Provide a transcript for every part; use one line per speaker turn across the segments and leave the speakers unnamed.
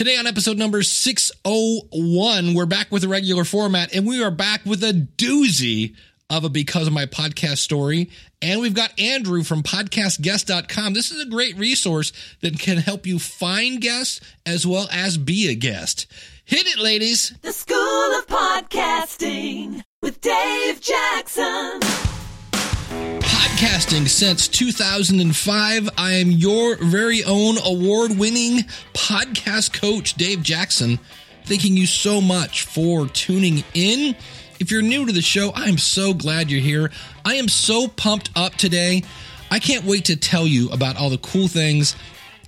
Today on episode number 601, we're back with a regular format and we are back with a doozy of a Because of My Podcast story. And we've got Andrew from podcastguests.com. This is a great resource that can help you find guests as well as be a guest. Hit it, ladies.
The School of Podcasting with Dave Jackson.
Podcasting since 2005. I am your very own award winning podcast coach, Dave Jackson. Thanking you so much for tuning in. If you're new to the show, I'm so glad you're here. I am so pumped up today. I can't wait to tell you about all the cool things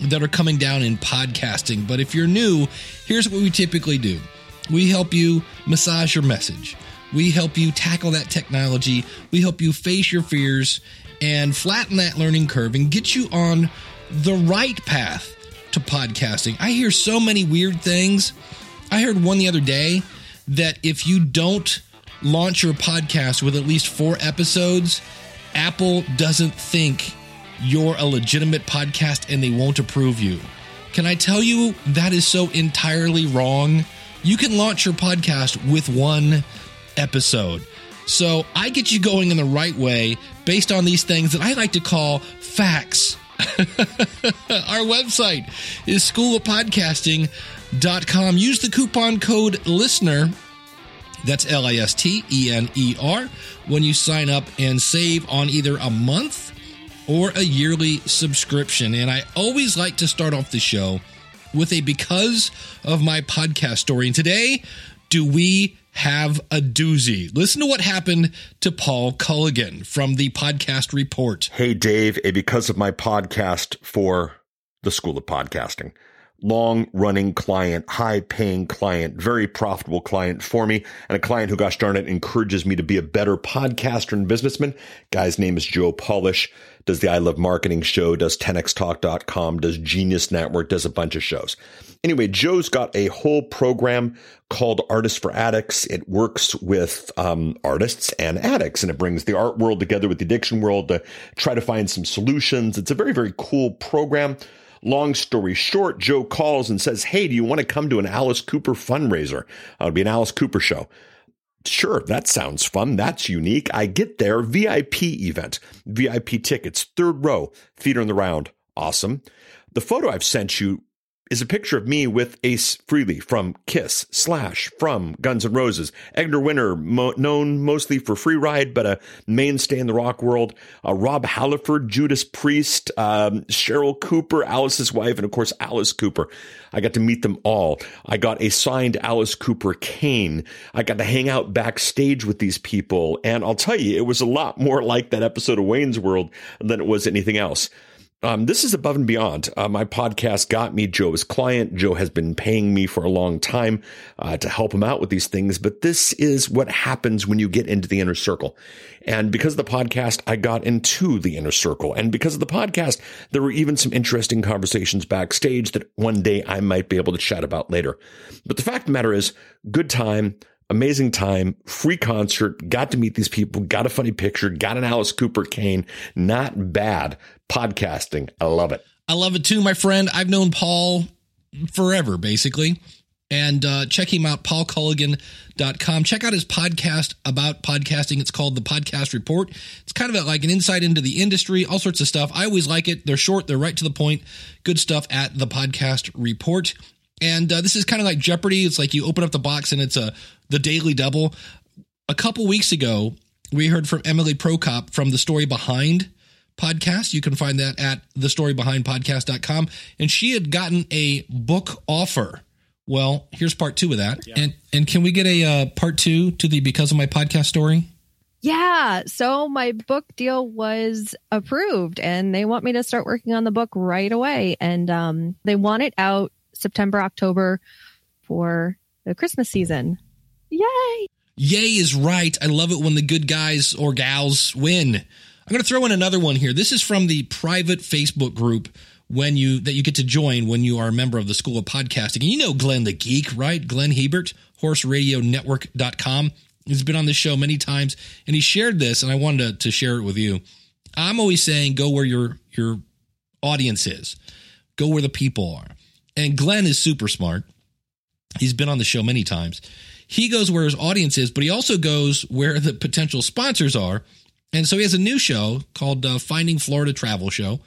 that are coming down in podcasting. But if you're new, here's what we typically do we help you massage your message, we help you tackle that technology, we help you face your fears and flatten that learning curve and get you on the right path to podcasting. I hear so many weird things. I heard one the other day that if you don't launch your podcast with at least four episodes, Apple doesn't think you're a legitimate podcast and they won't approve you. Can I tell you that is so entirely wrong? You can launch your podcast with one episode. So I get you going in the right way based on these things that I like to call facts. Our website is schoolofpodcasting.com. Use the coupon code LISTENER. That's L I S T E N E R when you sign up and save on either a month or a yearly subscription. And I always like to start off the show with a because of my podcast story. And today, do we have a doozy? Listen to what happened to Paul Colligan from the podcast report.
Hey, Dave, a because of my podcast for the School of Podcasting. Long running client, high paying client, very profitable client for me, and a client who, gosh darn it, encourages me to be a better podcaster and businessman. Guy's name is Joe Polish does the I Love Marketing show, does 10xtalk.com, does Genius Network, does a bunch of shows. Anyway, Joe's got a whole program called Artists for Addicts. It works with um, artists and addicts, and it brings the art world together with the addiction world to try to find some solutions. It's a very, very cool program. Long story short, Joe calls and says, Hey, do you want to come to an Alice Cooper fundraiser? It'll be an Alice Cooper show. Sure, that sounds fun. That's unique. I get there. VIP event, VIP tickets, third row, theater in the round. Awesome. The photo I've sent you is a picture of me with Ace Frehley from Kiss Slash from Guns N' Roses. Edgar Winter, mo- known mostly for Free Ride, but a mainstay in the rock world. Uh, Rob Halford, Judas Priest, um, Cheryl Cooper, Alice's wife, and of course Alice Cooper. I got to meet them all. I got a signed Alice Cooper cane. I got to hang out backstage with these people. And I'll tell you, it was a lot more like that episode of Wayne's World than it was anything else. Um, this is above and beyond. Uh, my podcast got me Joe's client. Joe has been paying me for a long time uh, to help him out with these things, but this is what happens when you get into the inner circle. And because of the podcast, I got into the inner circle. And because of the podcast, there were even some interesting conversations backstage that one day I might be able to chat about later. But the fact of the matter is, good time amazing time, free concert, got to meet these people, got a funny picture, got an Alice Cooper cane. Not bad podcasting. I love it.
I love it too, my friend. I've known Paul forever, basically. And uh, check him out, paulcolligan.com. Check out his podcast about podcasting. It's called The Podcast Report. It's kind of like an insight into the industry, all sorts of stuff. I always like it. They're short, they're right to the point. Good stuff at The Podcast Report. And uh, this is kind of like Jeopardy. It's like you open up the box and it's a the Daily Double. A couple weeks ago, we heard from Emily Prokop from the Story Behind podcast. You can find that at thestorybehindpodcast.com. And she had gotten a book offer. Well, here's part two of that. Yeah. And and can we get a uh, part two to the because of my podcast story?
Yeah. So my book deal was approved and they want me to start working on the book right away. And um, they want it out September, October for the Christmas season. Yay!
Yay is right. I love it when the good guys or gals win. I'm going to throw in another one here. This is from the private Facebook group when you that you get to join when you are a member of the School of Podcasting. And you know Glenn the Geek, right? Glenn Hebert, horseradionetwork.com. He's been on this show many times and he shared this and I wanted to, to share it with you. I'm always saying go where your your audience is. Go where the people are. And Glenn is super smart. He's been on the show many times. He goes where his audience is, but he also goes where the potential sponsors are. And so he has a new show called uh, Finding Florida Travel Show.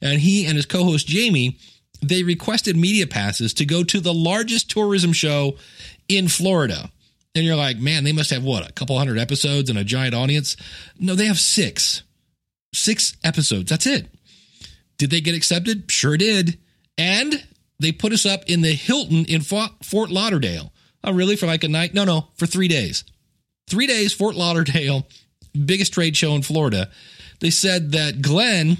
And he and his co host Jamie, they requested media passes to go to the largest tourism show in Florida. And you're like, man, they must have what, a couple hundred episodes and a giant audience? No, they have six. Six episodes. That's it. Did they get accepted? Sure did. And they put us up in the Hilton in Fort Lauderdale. Oh, really? For like a night? No, no, for three days. Three days, Fort Lauderdale, biggest trade show in Florida. They said that Glenn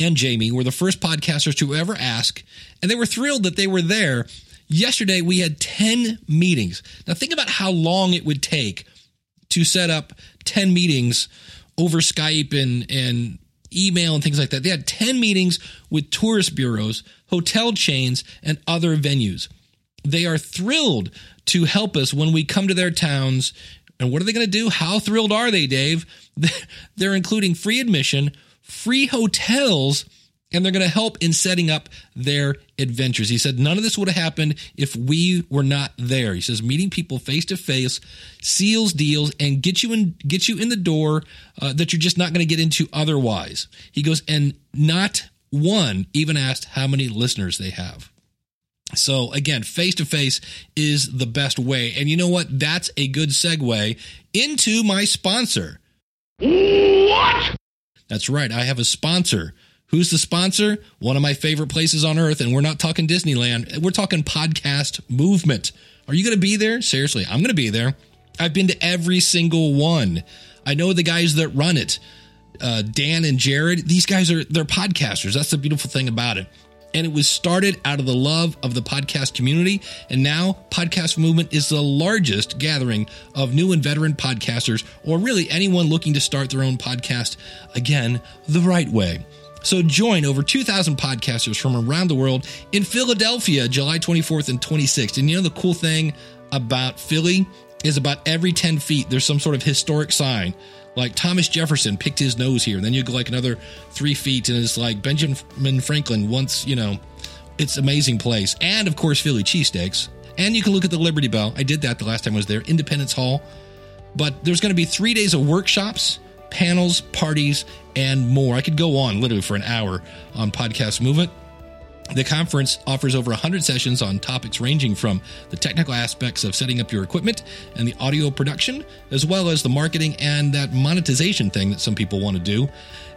and Jamie were the first podcasters to ever ask, and they were thrilled that they were there. Yesterday, we had 10 meetings. Now, think about how long it would take to set up 10 meetings over Skype and, and email and things like that. They had 10 meetings with tourist bureaus, hotel chains, and other venues. They are thrilled to help us when we come to their towns. And what are they going to do? How thrilled are they, Dave? They're including free admission, free hotels, and they're going to help in setting up their adventures. He said none of this would have happened if we were not there. He says meeting people face to face seals deals and get you in get you in the door uh, that you're just not going to get into otherwise. He goes and not one even asked how many listeners they have. So again, face to face is the best way. And you know what? That's a good segue into my sponsor. What? That's right. I have a sponsor. Who's the sponsor? One of my favorite places on earth. And we're not talking Disneyland. We're talking podcast movement. Are you going to be there? Seriously, I'm going to be there. I've been to every single one. I know the guys that run it. Uh, Dan and Jared, these guys are they're podcasters. That's the beautiful thing about it and it was started out of the love of the podcast community. And now, Podcast Movement is the largest gathering of new and veteran podcasters, or really anyone looking to start their own podcast, again, the right way. So join over 2,000 podcasters from around the world in Philadelphia, July 24th and 26th. And you know the cool thing about Philly is about every 10 feet, there's some sort of historic sign like Thomas Jefferson picked his nose here. And then you go like another three feet, and it's like Benjamin Franklin once, you know, it's amazing place. And of course, Philly cheesesteaks. And you can look at the Liberty Bell. I did that the last time I was there, Independence Hall. But there's going to be three days of workshops, panels, parties, and more. I could go on literally for an hour on podcast movement. The conference offers over 100 sessions on topics ranging from the technical aspects of setting up your equipment and the audio production, as well as the marketing and that monetization thing that some people want to do,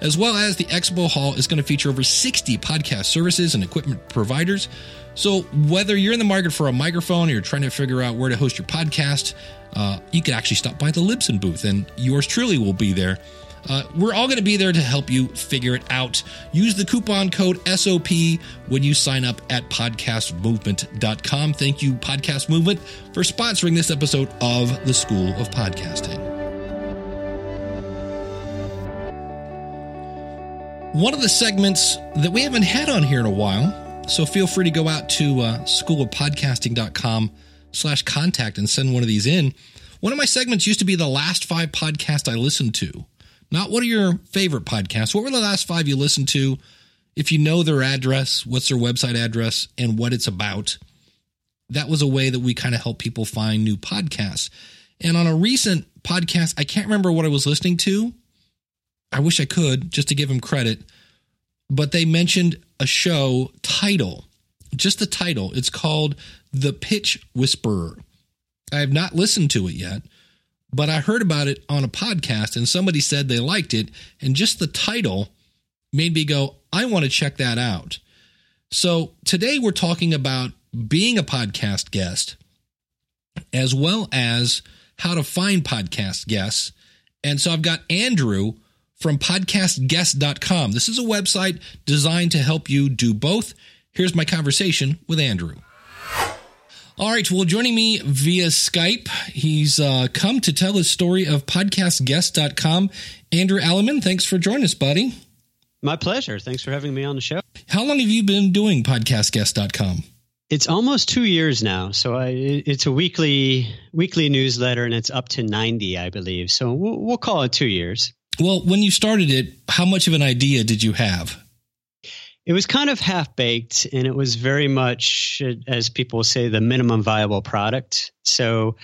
as well as the expo hall is going to feature over 60 podcast services and equipment providers. So, whether you're in the market for a microphone or you're trying to figure out where to host your podcast, uh, you could actually stop by the Libsyn booth, and yours truly will be there uh, we're all going to be there to help you figure it out. Use the coupon code SOP when you sign up at podcastmovement.com. Thank you, Podcast Movement, for sponsoring this episode of the School of Podcasting. One of the segments that we haven't had on here in a while, so feel free to go out to uh, schoolofpodcasting.com slash contact and send one of these in. One of my segments used to be the last five podcasts I listened to. Not what are your favorite podcasts? What were the last five you listened to? If you know their address, what's their website address, and what it's about, that was a way that we kind of help people find new podcasts. And on a recent podcast, I can't remember what I was listening to. I wish I could just to give them credit, but they mentioned a show title, just the title. It's called The Pitch Whisperer. I have not listened to it yet, but I heard about it on a podcast and somebody said they liked it. And just the title made me go, I want to check that out. So today we're talking about being a podcast guest as well as how to find podcast guests. And so I've got Andrew from podcastguests.com. This is a website designed to help you do both. Here's my conversation with Andrew. All right. Well, joining me via Skype, he's uh, come to tell his story of podcastguests.com. Andrew Alleman, thanks for joining us, buddy.
My pleasure. Thanks for having me on the show.
How long have you been doing podcastguests.com?
It's almost two years now. So I, it's a weekly weekly newsletter, and it's up to ninety, I believe. So we'll, we'll call it two years.
Well, when you started it, how much of an idea did you have?
It was kind of half baked and it was very much, as people say, the minimum viable product. So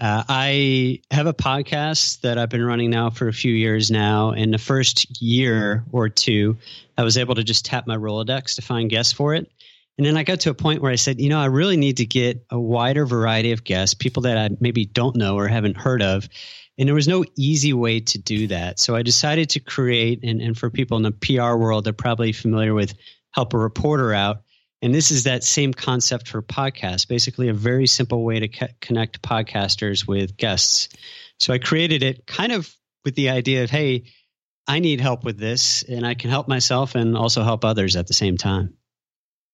uh, I have a podcast that I've been running now for a few years now. In the first year or two, I was able to just tap my Rolodex to find guests for it. And then I got to a point where I said, you know, I really need to get a wider variety of guests, people that I maybe don't know or haven't heard of. And there was no easy way to do that. So I decided to create, and, and for people in the PR world, they're probably familiar with Help a Reporter Out. And this is that same concept for podcasts, basically a very simple way to co- connect podcasters with guests. So I created it kind of with the idea of, hey, I need help with this, and I can help myself and also help others at the same time.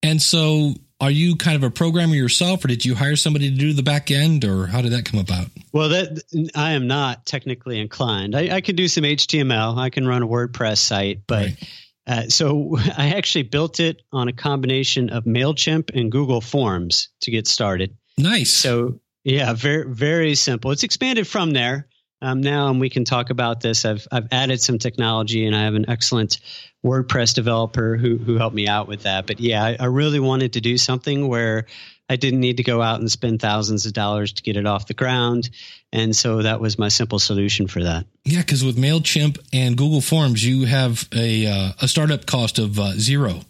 And so, are you kind of a programmer yourself, or did you hire somebody to do the back end, or how did that come about?
Well, that I am not technically inclined. I, I can do some HTML. I can run a WordPress site, but right. uh, so I actually built it on a combination of Mailchimp and Google Forms to get started.
Nice.
So yeah, very very simple. It's expanded from there um, now, and we can talk about this. I've I've added some technology, and I have an excellent WordPress developer who who helped me out with that. But yeah, I, I, really wanted to do something where I didn't need to go out and spend thousands of dollars to get it off the ground, and so that was my simple solution for that.
Yeah, because with Mailchimp and Google Forms, you have a uh, a startup cost of uh, zero.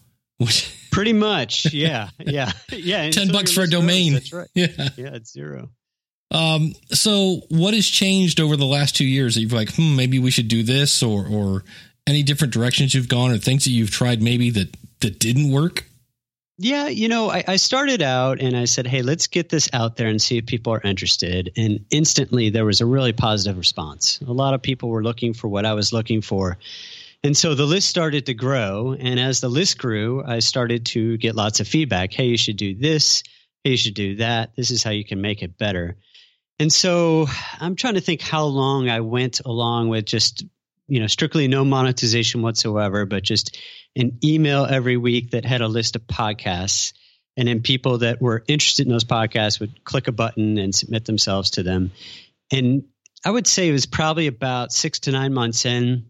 Pretty much, yeah, yeah, yeah.
Ten bucks for a domain.
That's right. Yeah, yeah, it's zero.
Um, so what has changed over the last two years that you've like, hmm, maybe we should do this or, or any different directions you've gone or things that you've tried maybe that, that didn't work?
Yeah, you know, I, I, started out and I said, hey, let's get this out there and see if people are interested. And instantly there was a really positive response. A lot of people were looking for what I was looking for. And so the list started to grow. And as the list grew, I started to get lots of feedback. Hey, you should do this. Hey, you should do that. This is how you can make it better. And so I'm trying to think how long I went along with just, you know, strictly no monetization whatsoever, but just an email every week that had a list of podcasts. And then people that were interested in those podcasts would click a button and submit themselves to them. And I would say it was probably about six to nine months in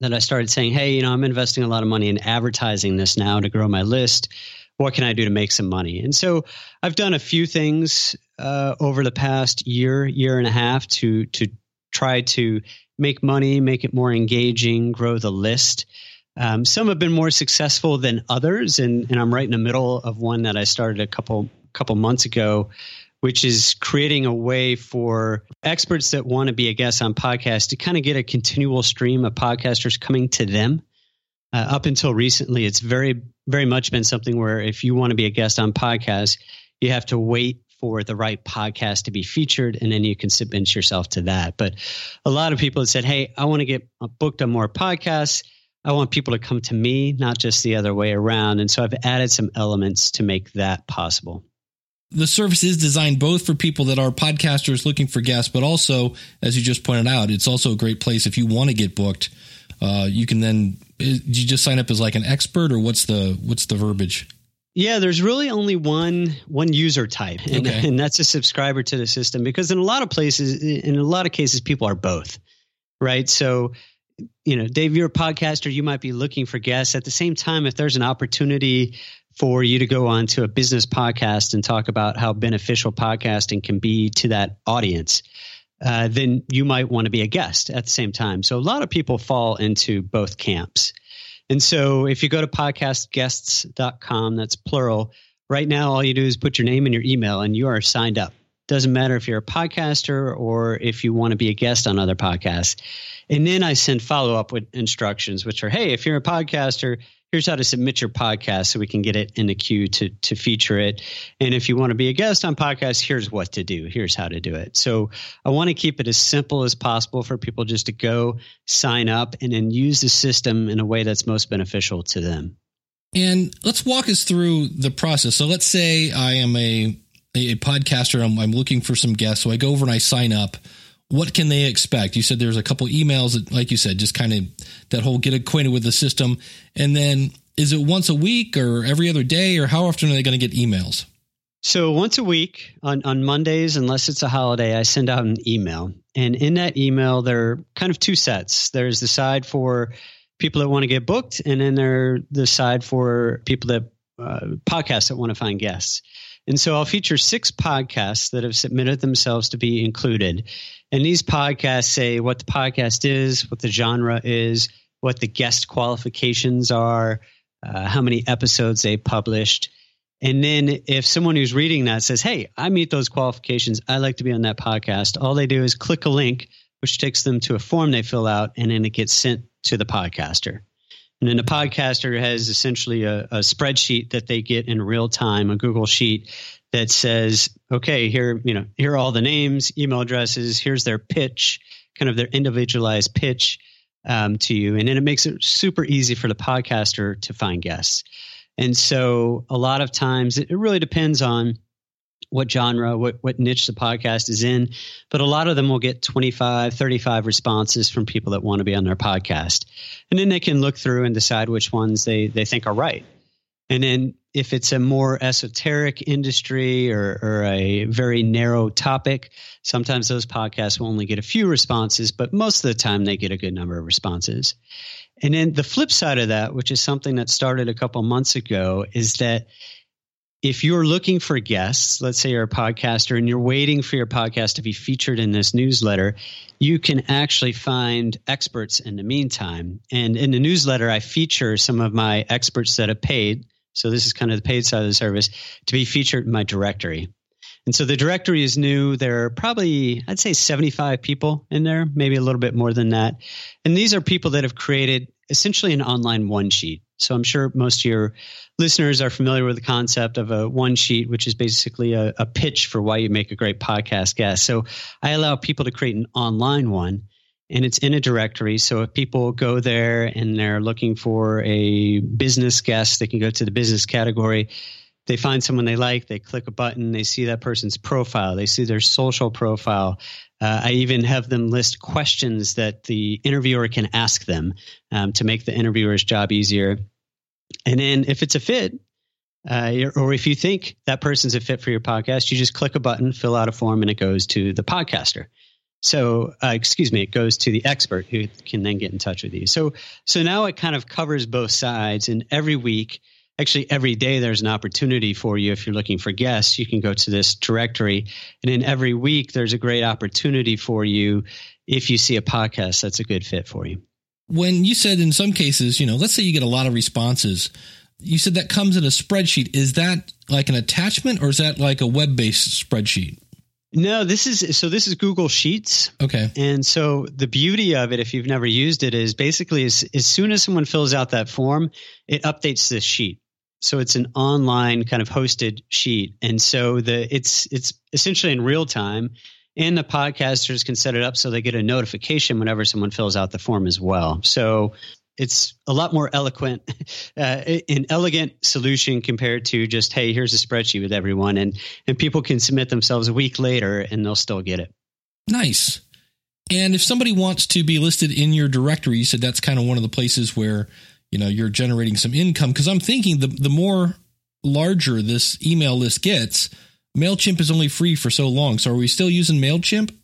that I started saying, Hey, you know, I'm investing a lot of money in advertising this now to grow my list what can I do to make some money? And so I've done a few things uh, over the past year, year and a half to to try to make money, make it more engaging, grow the list. Um, some have been more successful than others, and, and I'm right in the middle of one that I started a couple couple months ago, which is creating a way for experts that want to be a guest on podcasts to kind of get a continual stream of podcasters coming to them. Uh, up until recently, it's very very much been something where if you want to be a guest on podcasts, you have to wait for the right podcast to be featured and then you can submit yourself to that. But a lot of people have said, Hey, I want to get booked on more podcasts. I want people to come to me, not just the other way around. And so I've added some elements to make that possible.
The service is designed both for people that are podcasters looking for guests, but also, as you just pointed out, it's also a great place if you want to get booked. Uh, you can then you just sign up as like an expert, or what's the what's the verbiage?
Yeah, there's really only one one user type, and, okay. and that's a subscriber to the system. Because in a lot of places, in a lot of cases, people are both, right? So, you know, Dave, you're a podcaster. You might be looking for guests. At the same time, if there's an opportunity for you to go on to a business podcast and talk about how beneficial podcasting can be to that audience, uh, then you might want to be a guest at the same time. So a lot of people fall into both camps. And so if you go to podcastguests.com, that's plural, right now all you do is put your name and your email and you are signed up. Doesn't matter if you're a podcaster or if you want to be a guest on other podcasts. And then I send follow up with instructions, which are hey, if you're a podcaster, here's how to submit your podcast so we can get it in the queue to to feature it. And if you want to be a guest on podcast, here's what to do. Here's how to do it. So I want to keep it as simple as possible for people just to go sign up and then use the system in a way that's most beneficial to them.
And let's walk us through the process. So let's say I am a a podcaster. I'm, I'm looking for some guests. So I go over and I sign up what can they expect? You said there's a couple emails that, like you said, just kind of that whole get acquainted with the system. And then is it once a week or every other day or how often are they going to get emails?
So once a week on, on Mondays, unless it's a holiday, I send out an email. And in that email, there are kind of two sets. There's the side for people that want to get booked, and then there the side for people that uh, podcasts that want to find guests. And so I'll feature six podcasts that have submitted themselves to be included. And these podcasts say what the podcast is, what the genre is, what the guest qualifications are, uh, how many episodes they published. And then if someone who's reading that says, Hey, I meet those qualifications, I like to be on that podcast, all they do is click a link, which takes them to a form they fill out, and then it gets sent to the podcaster. And then the podcaster has essentially a, a, spreadsheet that they get in real time, a Google sheet that says, okay, here, you know, here are all the names, email addresses, here's their pitch, kind of their individualized pitch um, to you. And then it makes it super easy for the podcaster to find guests. And so a lot of times it really depends on what genre, what, what niche the podcast is in. But a lot of them will get 25, 35 responses from people that want to be on their podcast. And then they can look through and decide which ones they, they think are right. And then if it's a more esoteric industry or, or a very narrow topic, sometimes those podcasts will only get a few responses, but most of the time they get a good number of responses. And then the flip side of that, which is something that started a couple months ago, is that if you're looking for guests, let's say you're a podcaster and you're waiting for your podcast to be featured in this newsletter, you can actually find experts in the meantime. And in the newsletter, I feature some of my experts that have paid. So this is kind of the paid side of the service to be featured in my directory. And so the directory is new. There are probably, I'd say 75 people in there, maybe a little bit more than that. And these are people that have created essentially an online one sheet. So I'm sure most of your listeners are familiar with the concept of a one sheet, which is basically a, a, pitch for why you make a great podcast guest. So I allow people to create an online one and it's in a directory. So if people go there and they're looking for a business guest, they can go to the business category. They find someone they like, they click a button, they see that person's profile, they see their social profile. Uh, I even have them list questions that the interviewer can ask them um, to make the interviewer's job easier. And then if it's a fit, uh, or if you think that person's a fit for your podcast, you just click a button, fill out a form, and it goes to the podcaster. So, uh, excuse me, it goes to the expert who can then get in touch with you. So, so now it kind of covers both sides. And every week, actually every day, there's an opportunity for you. If you're looking for guests, you can go to this directory, and in every week, there's a great opportunity for you if you see a podcast that's a good fit for you
when you said in some cases, you know, let's say you get a lot of responses, you said that comes in a spreadsheet. Is that like an attachment or is that like a web based spreadsheet?
No, this is so this is Google Sheets.
Okay.
And so the beauty of it, if you've never used it, is basically as, as soon as someone fills out that form, it updates this sheet. So it's an online kind of hosted sheet. And so the it's it's essentially in real time and the podcasters can set it up so they get a notification whenever someone fills out the form as well. So it's a lot more eloquent, uh, an elegant solution compared to just, hey, here's a spreadsheet with everyone, and and people can submit themselves a week later and they'll still get it.
Nice. And if somebody wants to be listed in your directory, you said that's kind of one of the places where you know you're generating some income. Because I'm thinking the the more larger this email list gets, MailChimp is only free for so long. So are we still using MailChimp?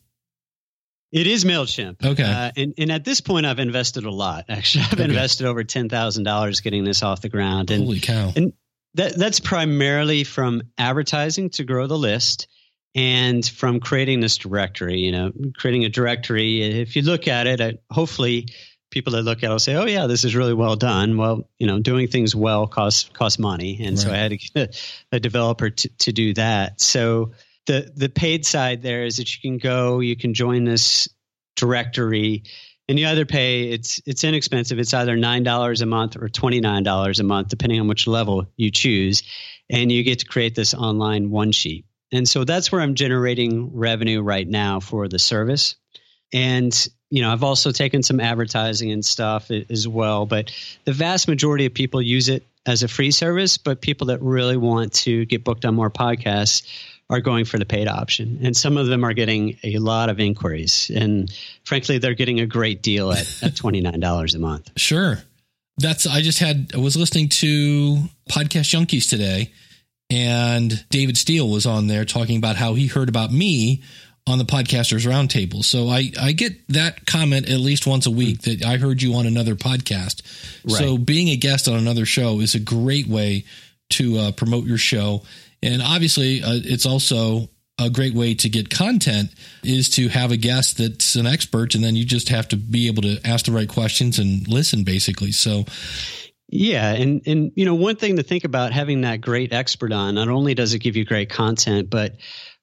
It is MailChimp.
Okay.
Uh, and, and at this point, I've invested a lot, actually. I've okay. invested over $10,000 getting this off the ground. And,
Holy cow.
And that, that's primarily from advertising to grow the list and from creating this directory, you know, creating a directory. If you look at it, hopefully people that look at it will say, "Oh yeah, this is really well done." Well, you know, doing things well costs costs money, and right. so I had to get a, a developer to, to do that. So the the paid side there is that you can go, you can join this directory, and you either pay it's it's inexpensive. It's either nine dollars a month or twenty nine dollars a month, depending on which level you choose, and you get to create this online one sheet. And so that's where I'm generating revenue right now for the service. And you know, I've also taken some advertising and stuff as well, but the vast majority of people use it as a free service, but people that really want to get booked on more podcasts are going for the paid option. And some of them are getting a lot of inquiries. And frankly, they're getting a great deal at, at $29 a month.
Sure. That's, I just had, I was listening to Podcast Junkies today, and David Steele was on there talking about how he heard about me on the podcasters roundtable. So I, I get that comment at least once a week that I heard you on another podcast. So being a guest on another show is a great way to uh, promote your show. And obviously, uh, it's also a great way to get content is to have a guest that's an expert, and then you just have to be able to ask the right questions and listen, basically. So,
Yeah, and and you know one thing to think about having that great expert on. Not only does it give you great content, but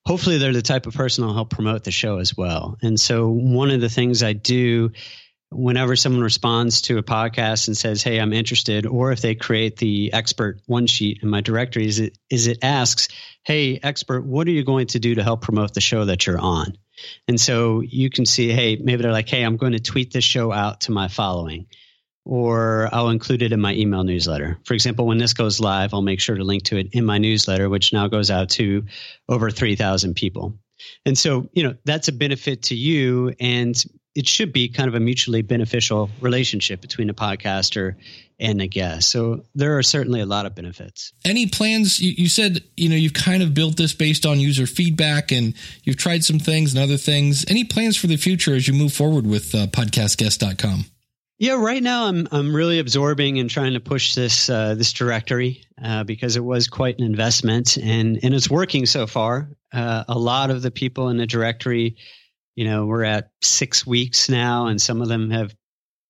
hopefully they're the type of person who'll help promote the show as well. And so one of the things I do whenever someone responds to a podcast and says, "Hey, I'm interested," or if they create the expert one sheet in my directory, is it is it asks, "Hey, expert, what are you going to do to help promote the show that you're on?" And so you can see, hey, maybe they're like, "Hey, I'm going to tweet this show out to my following." Or I'll include it in my email newsletter. For example, when this goes live, I'll make sure to link to it in my newsletter, which now goes out to over 3,000 people. And so, you know, that's a benefit to you. And it should be kind of a mutually beneficial relationship between a podcaster and a guest. So there are certainly a lot of benefits.
any plans? You, you said you know you've kind of built this based on user feedback, and you've tried some things and other things. Any plans for the future as you move forward with uh, podcastguests.com?
Yeah, right now I'm I'm really absorbing and trying to push this uh, this directory uh, because it was quite an investment and and it's working so far. Uh, a lot of the people in the directory, you know, we're at six weeks now, and some of them have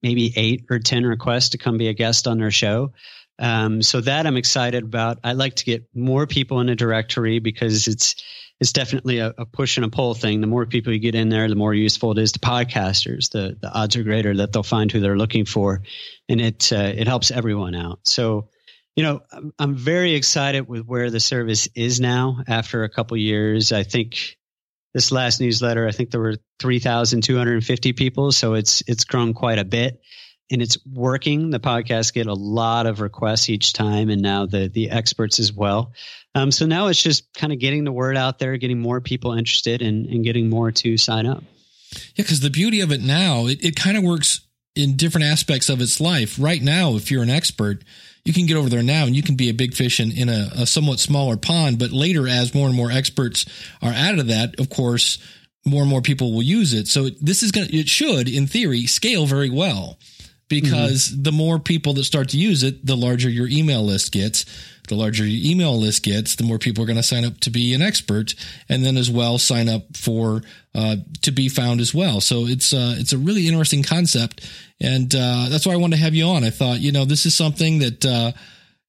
maybe eight or ten requests to come be a guest on their show. Um, so that I'm excited about. I like to get more people in the directory because it's it's definitely a, a push and a pull thing. The more people you get in there, the more useful it is to podcasters. The the odds are greater that they'll find who they're looking for, and it uh, it helps everyone out. So, you know, I'm, I'm very excited with where the service is now after a couple years. I think this last newsletter, I think there were 3,250 people, so it's it's grown quite a bit. And it's working. The podcasts get a lot of requests each time, and now the the experts as well. Um, so now it's just kind of getting the word out there, getting more people interested, and, and getting more to sign up.
Yeah, because the beauty of it now, it, it kind of works in different aspects of its life. Right now, if you're an expert, you can get over there now and you can be a big fish in, in a, a somewhat smaller pond. But later, as more and more experts are added to that, of course, more and more people will use it. So this is going to, it should, in theory, scale very well because the more people that start to use it, the larger your email list gets. The larger your email list gets, the more people are going to sign up to be an expert, and then as well sign up for uh, to be found as well. So it's uh, it's a really interesting concept, and uh, that's why I wanted to have you on. I thought you know this is something that uh,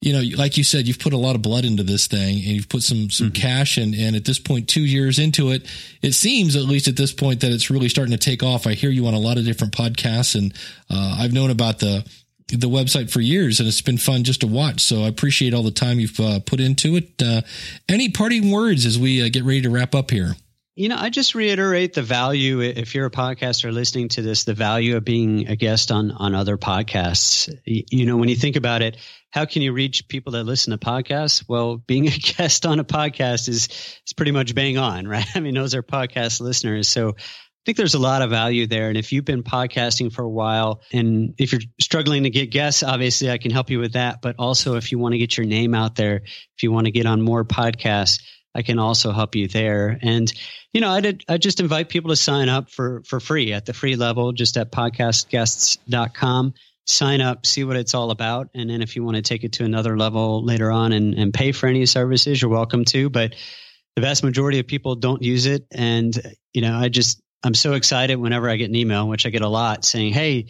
you know, like you said, you've put a lot of blood into this thing, and you've put some some cash, and and at this point, two years into it, it seems at least at this point that it's really starting to take off. I hear you on a lot of different podcasts, and uh, I've known about the the website for years, and it's been fun just to watch. So I appreciate all the time you've uh, put into it. Uh, any parting words as we uh, get ready to wrap up here?
You know, I just reiterate the value. If you're a podcaster listening to this, the value of being a guest on on other podcasts. You know, when you think about it, how can you reach people that listen to podcasts? Well, being a guest on a podcast is is pretty much bang on, right? I mean, those are podcast listeners. So I think there's a lot of value there. And if you've been podcasting for a while and if you're struggling to get guests, obviously I can help you with that. But also if you want to get your name out there, if you want to get on more podcasts, I can also help you there. And, you know, I did, I just invite people to sign up for, for free at the free level, just at podcastguests.com. Sign up, see what it's all about. And then if you want to take it to another level later on and, and pay for any services, you're welcome to. But the vast majority of people don't use it. And, you know, I just, I'm so excited whenever I get an email, which I get a lot saying, Hey,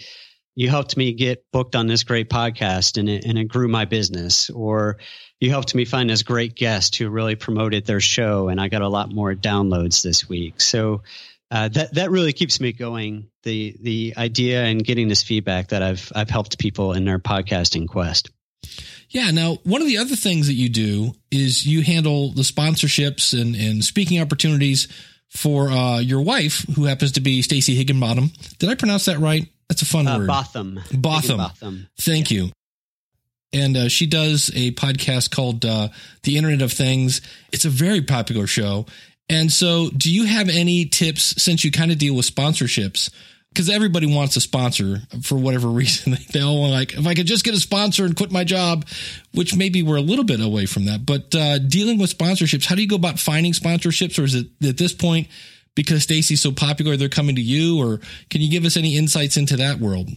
you helped me get booked on this great podcast and it, and it grew my business. Or you helped me find this great guest who really promoted their show and I got a lot more downloads this week. So, uh, that that really keeps me going. The the idea and getting this feedback that I've I've helped people in their podcasting quest.
Yeah. Now, one of the other things that you do is you handle the sponsorships and, and speaking opportunities for uh, your wife, who happens to be Stacey Higginbottom. Did I pronounce that right? That's a fun
Uh,
word.
Botham.
Botham.
Botham.
Thank you. And uh, she does a podcast called uh, The Internet of Things. It's a very popular show. And so, do you have any tips since you kind of deal with sponsorships? Because everybody wants a sponsor for whatever reason. They all want, like, if I could just get a sponsor and quit my job, which maybe we're a little bit away from that. But uh, dealing with sponsorships, how do you go about finding sponsorships? Or is it at this point because Stacey's so popular, they're coming to you, or can you give us any insights into that world?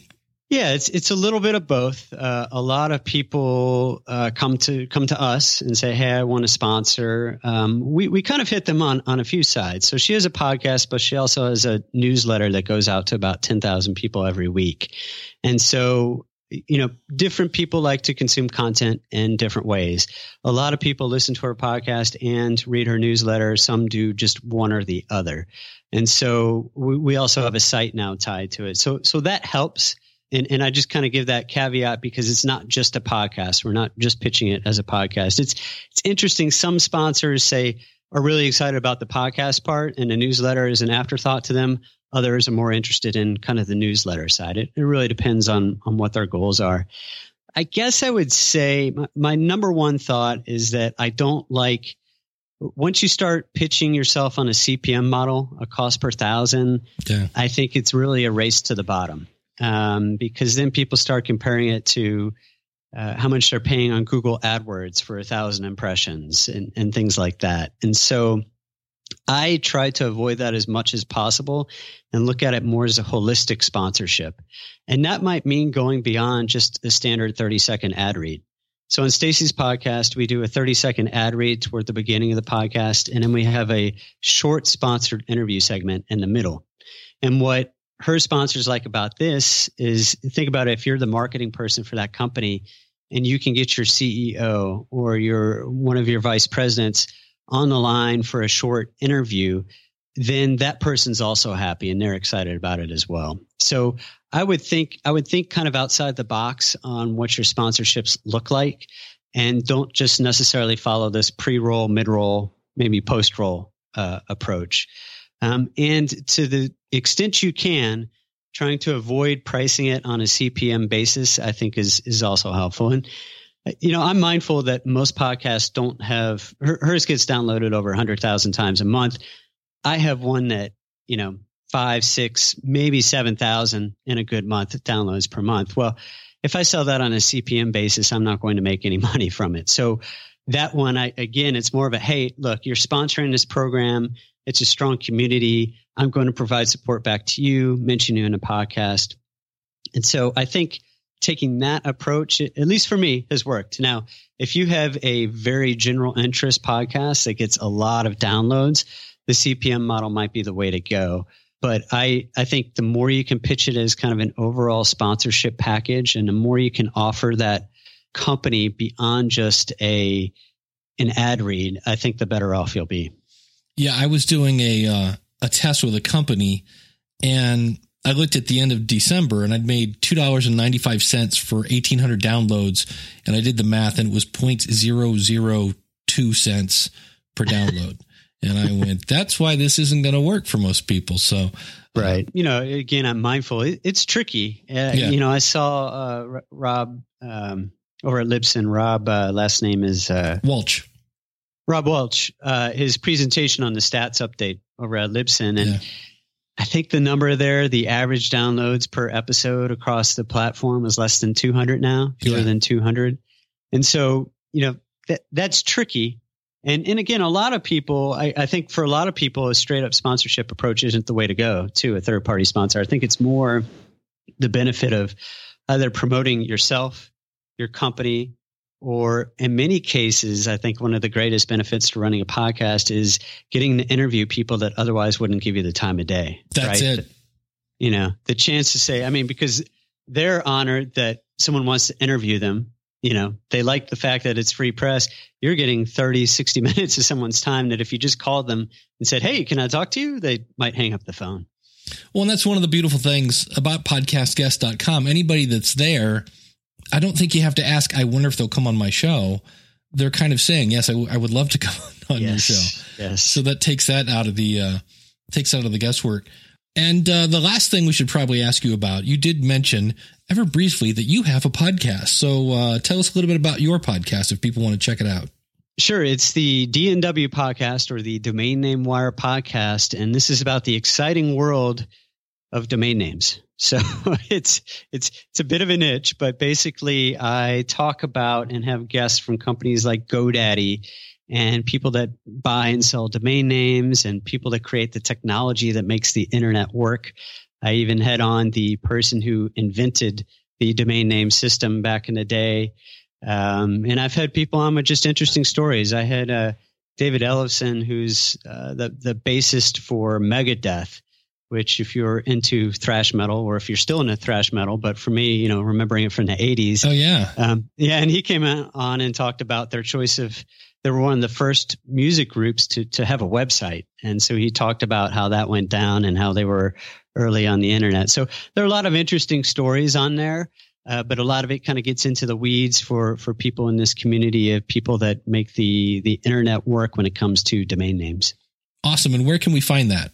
Yeah, it's it's a little bit of both. Uh, a lot of people uh, come to come to us and say, "Hey, I want to sponsor." Um, we we kind of hit them on on a few sides. So she has a podcast, but she also has a newsletter that goes out to about ten thousand people every week, and so you know, different people like to consume content in different ways. A lot of people listen to her podcast and read her newsletter. Some do just one or the other, and so we, we also have a site now tied to it. So so that helps and, and I just kind of give that caveat because it's not just a podcast. We're not just pitching it as a podcast. It's it's interesting. Some sponsors say are really excited about the podcast part, and the newsletter is an afterthought to them. Others are more interested in kind of the newsletter side. It, it really depends on on what their goals are. I guess I would say my, my number one thought is that I don't like once you start pitching yourself on a CPM model, a cost per thousand. Yeah. I think it's really a race to the bottom um, because then people start comparing it to uh, how much they're paying on Google AdWords for a thousand impressions and, and things like that. And so I try to avoid that as much as possible and look at it more as a holistic sponsorship. And that might mean going beyond just a standard 30 second ad read. So on Stacey's podcast, we do a 30 second ad read toward the beginning of the podcast, and then we have a short sponsored interview segment in the middle. And what her sponsors like about this is think about it if you're the marketing person for that company and you can get your CEO or your one of your vice presidents on the line for a short interview, then that person's also happy and they're excited about it as well. So I would think I would think kind of outside the box on what your sponsorships look like and don't just necessarily follow this pre-roll, mid-roll, maybe post-roll uh, approach. Um, and to the extent you can, trying to avoid pricing it on a CPM basis, I think is is also helpful. And you know, I'm mindful that most podcasts don't have hers gets downloaded over 100,000 times a month. I have one that you know five, six, maybe seven thousand in a good month downloads per month. Well, if I sell that on a CPM basis, I'm not going to make any money from it. So that one, I again, it's more of a hey, look, you're sponsoring this program. It's a strong community. I'm going to provide support back to you, mention you in a podcast. And so I think taking that approach, at least for me, has worked. Now, if you have a very general interest podcast that gets a lot of downloads, the CPM model might be the way to go. But I, I think the more you can pitch it as kind of an overall sponsorship package and the more you can offer that company beyond just a an ad read, I think the better off you'll be.
Yeah, I was doing a uh, a test with a company, and I looked at the end of December, and I'd made two dollars and ninety five cents for eighteen hundred downloads, and I did the math, and it was 0.002 cents per download. and I went, "That's why this isn't going to work for most people." So,
uh, right, you know, again, I'm mindful. It, it's tricky. Uh, yeah. You know, I saw uh, Rob um, over at Libsyn. Rob, uh, last name is uh,
Walch.
Rob Walch, uh, his presentation on the stats update over at Libsyn. And yeah. I think the number there, the average downloads per episode across the platform is less than 200 now, fewer yeah. than 200. And so, you know, that, that's tricky. And, and again, a lot of people, I, I think for a lot of people, a straight up sponsorship approach isn't the way to go to a third party sponsor. I think it's more the benefit of either promoting yourself, your company, or in many cases, I think one of the greatest benefits to running a podcast is getting to interview people that otherwise wouldn't give you the time of day.
That's right? it.
You know, the chance to say, I mean, because they're honored that someone wants to interview them. You know, they like the fact that it's free press. You're getting 30, 60 minutes of someone's time that if you just called them and said, Hey, can I talk to you? They might hang up the phone.
Well, and that's one of the beautiful things about podcastguests.com. Anybody that's there, I don't think you have to ask, I wonder if they'll come on my show. They're kind of saying, yes, I, w- I would love to come on yes, your show.
Yes.
So that takes that out of the, uh, takes out of the guesswork. And uh, the last thing we should probably ask you about, you did mention ever briefly that you have a podcast. So uh, tell us a little bit about your podcast if people want to check it out.
Sure. It's the DNW podcast or the Domain Name Wire podcast. And this is about the exciting world of domain names. So it's it's it's a bit of a niche, but basically I talk about and have guests from companies like GoDaddy and people that buy and sell domain names and people that create the technology that makes the internet work. I even had on the person who invented the domain name system back in the day. Um, and I've had people on with just interesting stories. I had uh, David Ellefson, who's uh, the the bassist for Megadeth, which if you're into thrash metal or if you're still into thrash metal, but for me, you know, remembering it from the 80s.
Oh yeah.
Um, yeah, and he came on and talked about their choice of they were one of the first music groups to to have a website. And so he talked about how that went down and how they were early on the internet. So there are a lot of interesting stories on there. Uh, but a lot of it kind of gets into the weeds for for people in this community of people that make the the internet work when it comes to domain names.
Awesome. And where can we find that?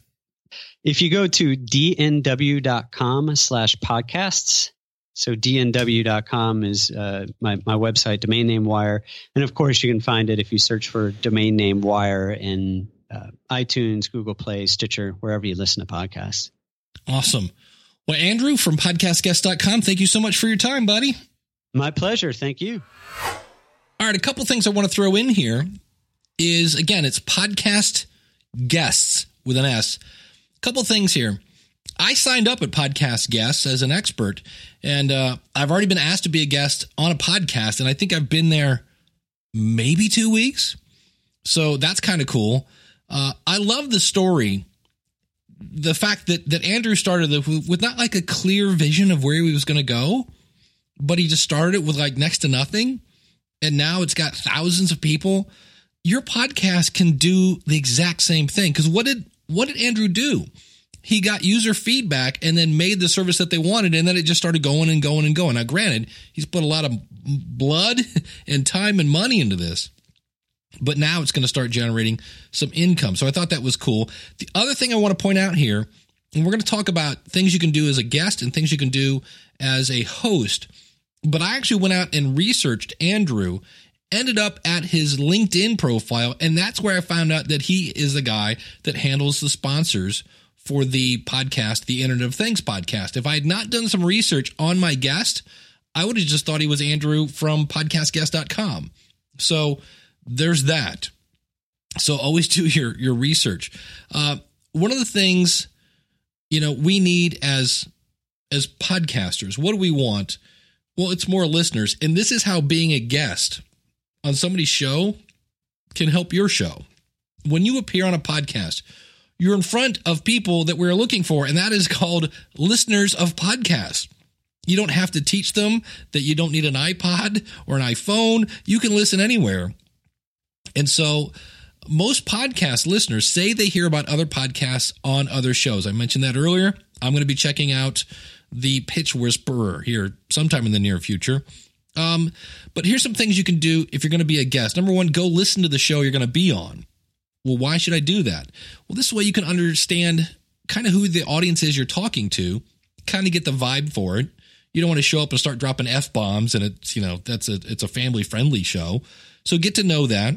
If you go to dnw.com slash podcasts, so dnw.com is uh, my, my website, Domain Name Wire. And of course, you can find it if you search for Domain Name Wire in uh, iTunes, Google Play, Stitcher, wherever you listen to podcasts.
Awesome. Well, Andrew from podcastguests.com, thank you so much for your time, buddy.
My pleasure. Thank you.
All right, a couple things I want to throw in here is again, it's podcast guests with an S. Couple things here. I signed up at Podcast Guests as an expert, and uh, I've already been asked to be a guest on a podcast, and I think I've been there maybe two weeks. So that's kind of cool. Uh, I love the story the fact that that Andrew started the, with not like a clear vision of where he was going to go, but he just started it with like next to nothing, and now it's got thousands of people. Your podcast can do the exact same thing because what did what did Andrew do? He got user feedback and then made the service that they wanted, and then it just started going and going and going. Now, granted, he's put a lot of blood and time and money into this, but now it's going to start generating some income. So I thought that was cool. The other thing I want to point out here, and we're going to talk about things you can do as a guest and things you can do as a host. But I actually went out and researched Andrew, ended up at his LinkedIn profile, and that's where I found out that he is the guy that handles the sponsors for the podcast, the Internet of Things podcast. If I had not done some research on my guest, I would have just thought he was Andrew from podcastguests.com. So there's that. So always do your your research. Uh, one of the things you know we need as as podcasters, what do we want? Well, it's more listeners, and this is how being a guest on somebody's show can help your show. When you appear on a podcast, you're in front of people that we're looking for, and that is called listeners of podcasts. You don't have to teach them that you don't need an iPod or an iPhone. You can listen anywhere. And so most podcast listeners say they hear about other podcasts on other shows. I mentioned that earlier. I'm going to be checking out the Pitch Whisperer here sometime in the near future. Um, but here's some things you can do if you're going to be a guest. Number one, go listen to the show you're going to be on. Well, why should I do that? Well, this way you can understand kind of who the audience is you're talking to, kind of get the vibe for it. You don't want to show up and start dropping f bombs, and it's you know that's a it's a family friendly show. So get to know that.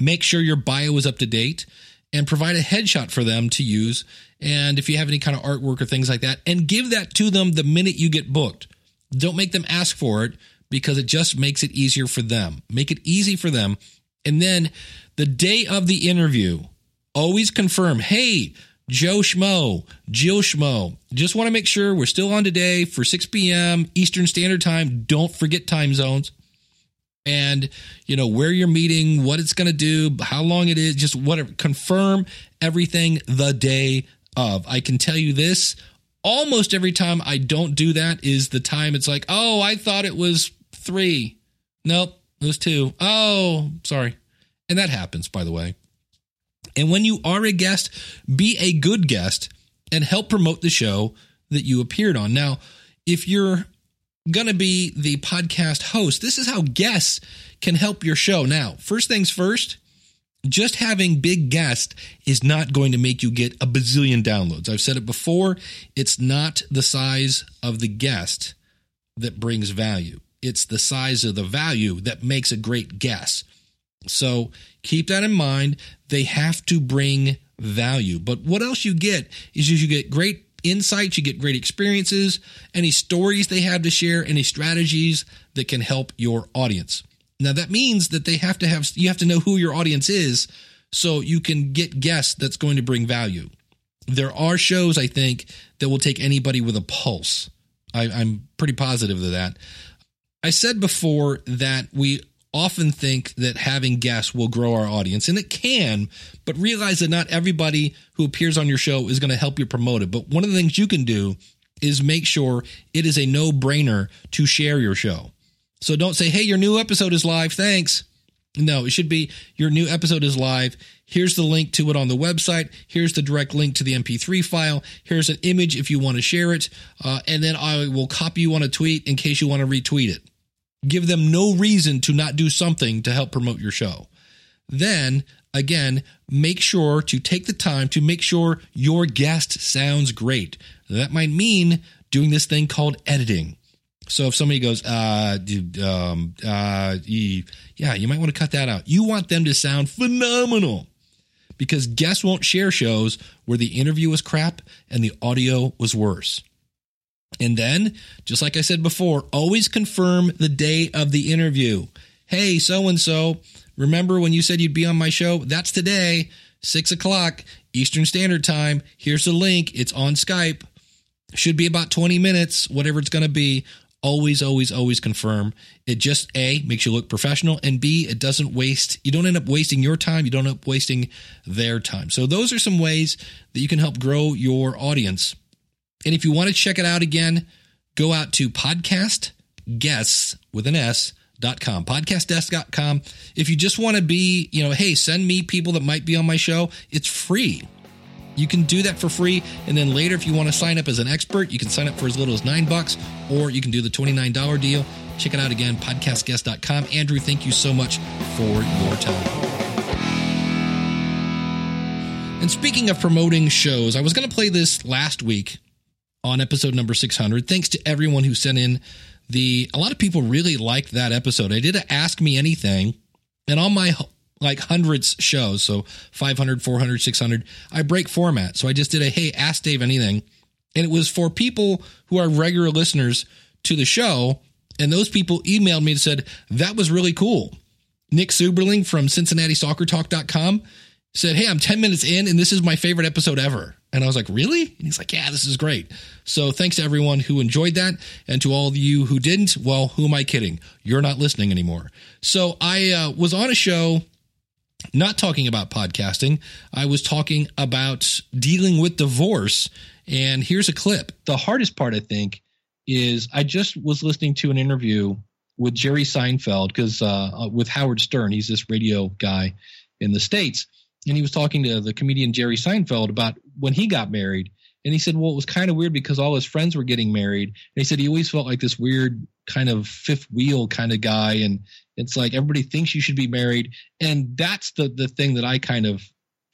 Make sure your bio is up to date and provide a headshot for them to use. And if you have any kind of artwork or things like that, and give that to them the minute you get booked. Don't make them ask for it because it just makes it easier for them. Make it easy for them. And then the day of the interview, always confirm, hey, Joe Schmo, Jill Schmo. Just want to make sure we're still on today for 6 p.m. Eastern Standard Time. Don't forget time zones and you know where you're meeting, what it's going to do, how long it is, just whatever. Confirm everything the day of. I can tell you this: almost every time I don't do that is the time it's like, oh, I thought it was three. Nope, it was two. Oh, sorry, and that happens, by the way. And when you are a guest, be a good guest and help promote the show that you appeared on. Now, if you're going to be the podcast host. This is how guests can help your show. Now, first things first, just having big guests is not going to make you get a bazillion downloads. I've said it before, it's not the size of the guest that brings value. It's the size of the value that makes a great guess. So keep that in mind. They have to bring value. But what else you get is you get great insights, you get great experiences, any stories they have to share, any strategies that can help your audience. Now that means that they have to have you have to know who your audience is so you can get guests that's going to bring value. There are shows I think that will take anybody with a pulse. I, I'm pretty positive of that. I said before that we often think that having guests will grow our audience, and it can, but realize that not everybody who appears on your show is going to help you promote it. But one of the things you can do is make sure it is a no brainer to share your show. So don't say, hey, your new episode is live. Thanks. No, it should be your new episode is live. Here's the link to it on the website. Here's the direct link to the MP3 file. Here's an image if you want to share it. Uh, and then I will copy you on a tweet in case you want to retweet it. Give them no reason to not do something to help promote your show. Then, again, make sure to take the time to make sure your guest sounds great. That might mean doing this thing called editing. So if somebody goes, uh, um, uh, yeah, you might want to cut that out. You want them to sound phenomenal because guests won't share shows where the interview was crap and the audio was worse. And then, just like I said before, always confirm the day of the interview. Hey, so and so, remember when you said you'd be on my show? That's today, six o'clock Eastern Standard Time. Here's the link. It's on Skype. Should be about 20 minutes, whatever it's going to be. Always, always, always confirm. It just A, makes you look professional, and B, it doesn't waste, you don't end up wasting your time, you don't end up wasting their time. So, those are some ways that you can help grow your audience and if you want to check it out again, go out to podcast guests with an S dot com podcastdesk.com if you just want to be you know hey send me people that might be on my show it's free. You can do that for free. And then later if you want to sign up as an expert you can sign up for as little as nine bucks or you can do the $29 deal. Check it out again podcastguests.com andrew thank you so much for your time. And speaking of promoting shows i was going to play this last week on episode number 600. Thanks to everyone who sent in the, a lot of people really liked that episode. I did Ask Me Anything, and on my like hundreds shows, so 500, 400, 600, I break format. So I just did a, hey, ask Dave anything. And it was for people who are regular listeners to the show. And those people emailed me and said, that was really cool. Nick Suberling from CincinnatiSoccerTalk.com said, Hey, I'm 10 minutes in and this is my favorite episode ever. And I was like, Really? And he's like, Yeah, this is great. So thanks to everyone who enjoyed that. And to all of you who didn't, well, who am I kidding? You're not listening anymore. So I uh, was on a show not talking about podcasting. I was talking about dealing with divorce. And here's a clip. The hardest part, I think, is I just was listening to an interview with Jerry Seinfeld because uh, with Howard Stern, he's this radio guy in the States and he was talking to the comedian Jerry Seinfeld about when he got married. And he said, well, it was kind of weird because all his friends were getting married. And he said he always felt like this weird kind of fifth wheel kind of guy. And it's like everybody thinks you should be married. And that's the, the thing that I kind of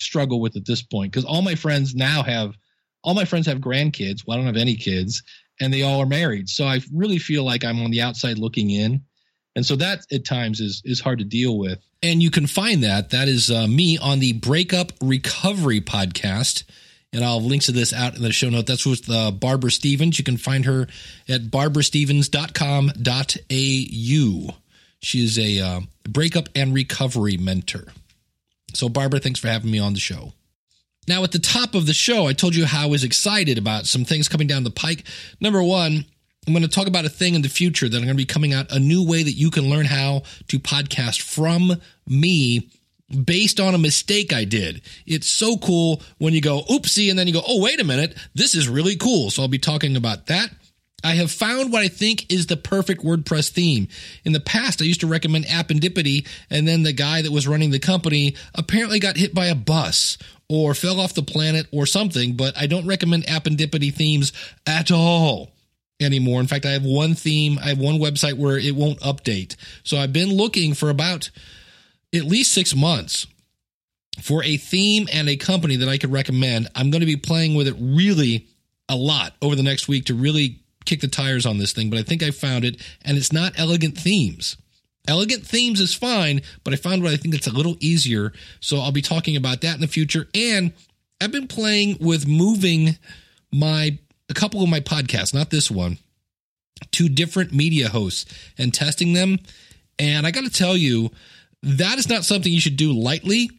struggle with at this point because all my friends now have, all my friends have grandkids. Well, I don't have any kids and they all are married. So I really feel like I'm on the outside looking in. And so that at times is, is hard to deal with. And you can find that. That is uh, me on the Breakup Recovery podcast. And I'll have links to this out in the show note. That's with uh, Barbara Stevens. You can find her at barbarastevens.com.au. She is a uh, breakup and recovery mentor. So, Barbara, thanks for having me on the show. Now, at the top of the show, I told you how I was excited about some things coming down the pike. Number one, I'm going to talk about a thing in the future that I'm going to be coming out a new way that you can learn how to podcast from me based on a mistake I did. It's so cool when you go, oopsie, and then you go, oh, wait a minute, this is really cool. So I'll be talking about that. I have found what I think is the perfect WordPress theme. In the past, I used to recommend Appendipity, and then the guy that was running the company apparently got hit by a bus or fell off the planet or something, but I don't recommend Appendipity themes at all anymore. In fact, I have one theme, I have one website where it won't update. So I've been looking for about at least six months for a theme and a company that I could recommend. I'm going to be playing with it really a lot over the next week to really kick the tires on this thing, but I think I found it, and it's not Elegant Themes. Elegant Themes is fine, but I found what I think it's a little easier. So I'll be talking about that in the future. And I've been playing with moving my a couple of my podcasts, not this one, to different media hosts and testing them. And I got to tell you, that is not something you should do lightly.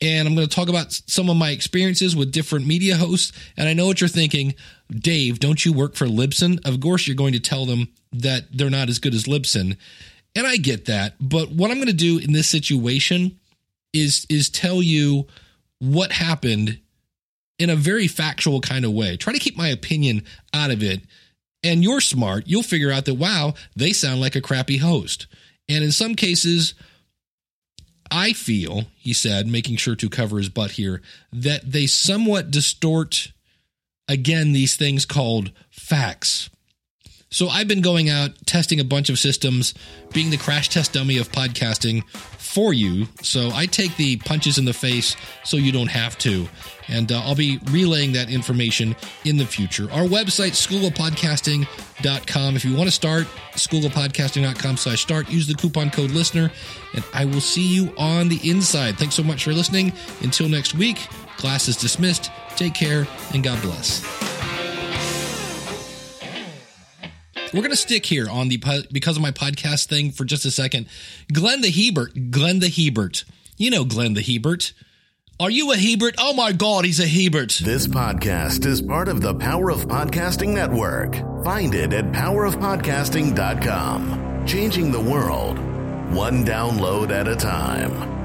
And I'm going to talk about some of my experiences with different media hosts. And I know what you're thinking, Dave, don't you work for Libsyn? Of course, you're going to tell them that they're not as good as Libsyn. And I get that. But what I'm going to do in this situation is is tell you what happened in a very factual kind of way. Try to keep my opinion out of it. And you're smart, you'll figure out that wow, they sound like a crappy host. And in some cases, I feel, he said, making sure to cover his butt here, that they somewhat distort again these things called facts. So I've been going out testing a bunch of systems, being the crash test dummy of podcasting for you. So I take the punches in the face so you don't have to. And uh, I'll be relaying that information in the future. Our website, schoolofpodcasting.com. If you want to start, schoolofpodcasting.com slash start. Use the coupon code listener, and I will see you on the inside. Thanks so much for listening. Until next week, class is dismissed. Take care, and God bless. We're going to stick here on the because of my podcast thing for just a second. Glenn the Hebert, Glenn the Hebert. You know Glenn the Hebert. Are you a Hebert? Oh my God, he's a Hebert.
This podcast is part of the Power of Podcasting Network. Find it at powerofpodcasting.com. Changing the world, one download at a time.